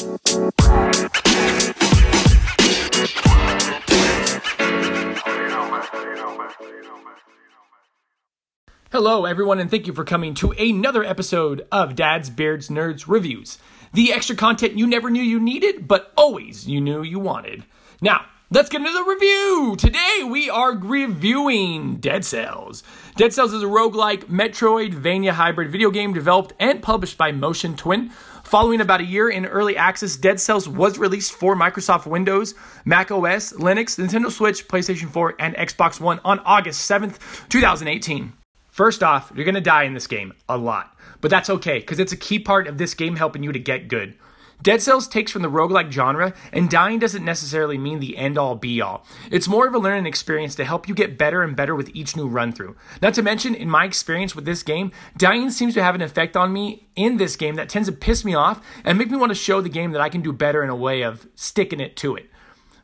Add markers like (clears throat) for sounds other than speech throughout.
Hello, everyone, and thank you for coming to another episode of Dad's Beards Nerds Reviews. The extra content you never knew you needed, but always you knew you wanted. Now, let's get into the review! Today we are reviewing Dead Cells. Dead Cells is a roguelike Metroidvania hybrid video game developed and published by Motion Twin. Following about a year in early access, Dead Cells was released for Microsoft Windows, Mac OS, Linux, Nintendo Switch, PlayStation 4, and Xbox One on August 7th, 2018. First off, you're to die in this game a lot, but that's okay because it's a key part of this game helping you to get good. Dead Cells takes from the roguelike genre, and dying doesn't necessarily mean the end all be all. It's more of a learning experience to help you get better and better with each new run through. Not to mention, in my experience with this game, dying seems to have an effect on me in this game that tends to piss me off and make me want to show the game that I can do better in a way of sticking it to it.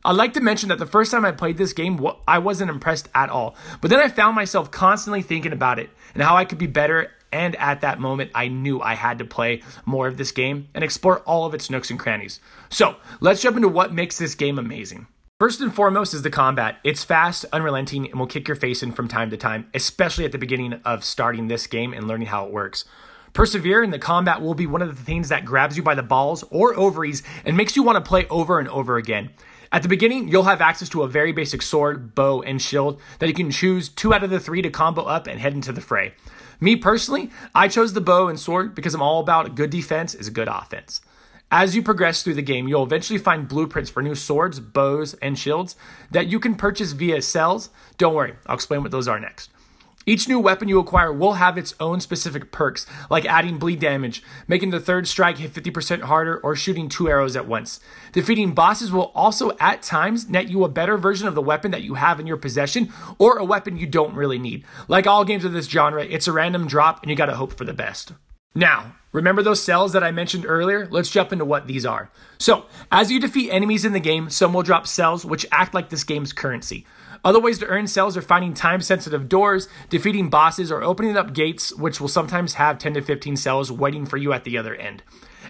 I'd like to mention that the first time I played this game, I wasn't impressed at all. But then I found myself constantly thinking about it and how I could be better. And at that moment, I knew I had to play more of this game and explore all of its nooks and crannies. So let's jump into what makes this game amazing. First and foremost is the combat. It's fast, unrelenting, and will kick your face in from time to time, especially at the beginning of starting this game and learning how it works. Persevere in the combat will be one of the things that grabs you by the balls or ovaries and makes you want to play over and over again. At the beginning, you'll have access to a very basic sword, bow, and shield that you can choose two out of the three to combo up and head into the fray. Me personally, I chose the bow and sword because I'm all about good defense is good offense. As you progress through the game, you'll eventually find blueprints for new swords, bows, and shields that you can purchase via cells. Don't worry, I'll explain what those are next. Each new weapon you acquire will have its own specific perks, like adding bleed damage, making the third strike hit 50% harder, or shooting two arrows at once. Defeating bosses will also, at times, net you a better version of the weapon that you have in your possession, or a weapon you don't really need. Like all games of this genre, it's a random drop, and you gotta hope for the best. Now, remember those cells that I mentioned earlier? Let's jump into what these are. So, as you defeat enemies in the game, some will drop cells, which act like this game's currency. Other ways to earn cells are finding time sensitive doors, defeating bosses, or opening up gates, which will sometimes have 10 to 15 cells waiting for you at the other end.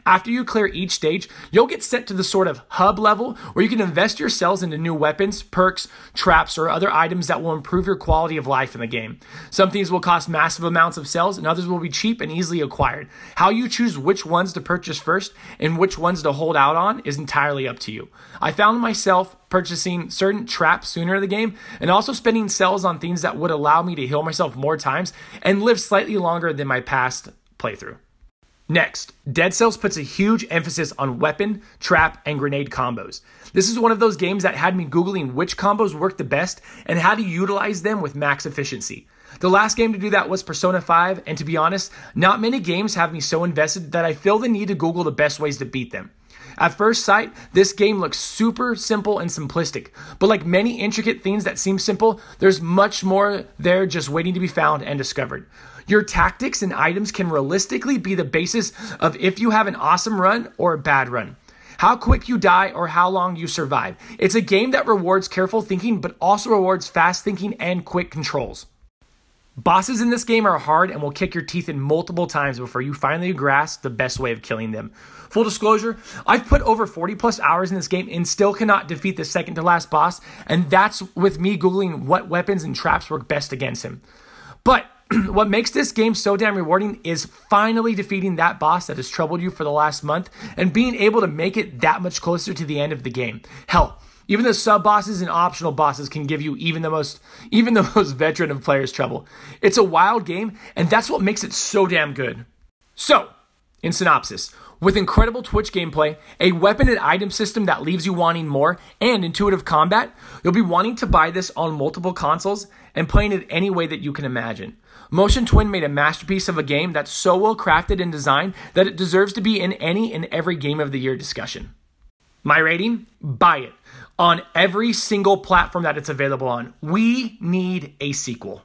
After you clear each stage, you'll get sent to the sort of hub level where you can invest your cells into new weapons, perks, traps, or other items that will improve your quality of life in the game. Some things will cost massive amounts of cells, and others will be cheap and easily acquired. How you choose which ones to purchase first and which ones to hold out on is entirely up to you. I found myself purchasing certain traps sooner in the game and also spending cells on things that would allow me to heal myself more times and live slightly longer than my past playthrough. Next, Dead Cells puts a huge emphasis on weapon, trap, and grenade combos. This is one of those games that had me Googling which combos work the best and how to utilize them with max efficiency. The last game to do that was Persona 5, and to be honest, not many games have me so invested that I feel the need to Google the best ways to beat them. At first sight, this game looks super simple and simplistic, but like many intricate things that seem simple, there's much more there just waiting to be found and discovered. Your tactics and items can realistically be the basis of if you have an awesome run or a bad run. How quick you die or how long you survive. It's a game that rewards careful thinking, but also rewards fast thinking and quick controls. Bosses in this game are hard and will kick your teeth in multiple times before you finally grasp the best way of killing them. Full disclosure, I've put over 40 plus hours in this game and still cannot defeat the second to last boss, and that's with me Googling what weapons and traps work best against him. But (clears throat) what makes this game so damn rewarding is finally defeating that boss that has troubled you for the last month and being able to make it that much closer to the end of the game. Hell, even the sub bosses and optional bosses can give you even the most (laughs) even the most veteran of players trouble. It's a wild game, and that's what makes it so damn good. So, in synopsis, with incredible Twitch gameplay, a weapon and item system that leaves you wanting more, and intuitive combat, you'll be wanting to buy this on multiple consoles and playing it any way that you can imagine. Motion Twin made a masterpiece of a game that's so well crafted and designed that it deserves to be in any and every game of the year discussion. My rating? Buy it on every single platform that it's available on. We need a sequel.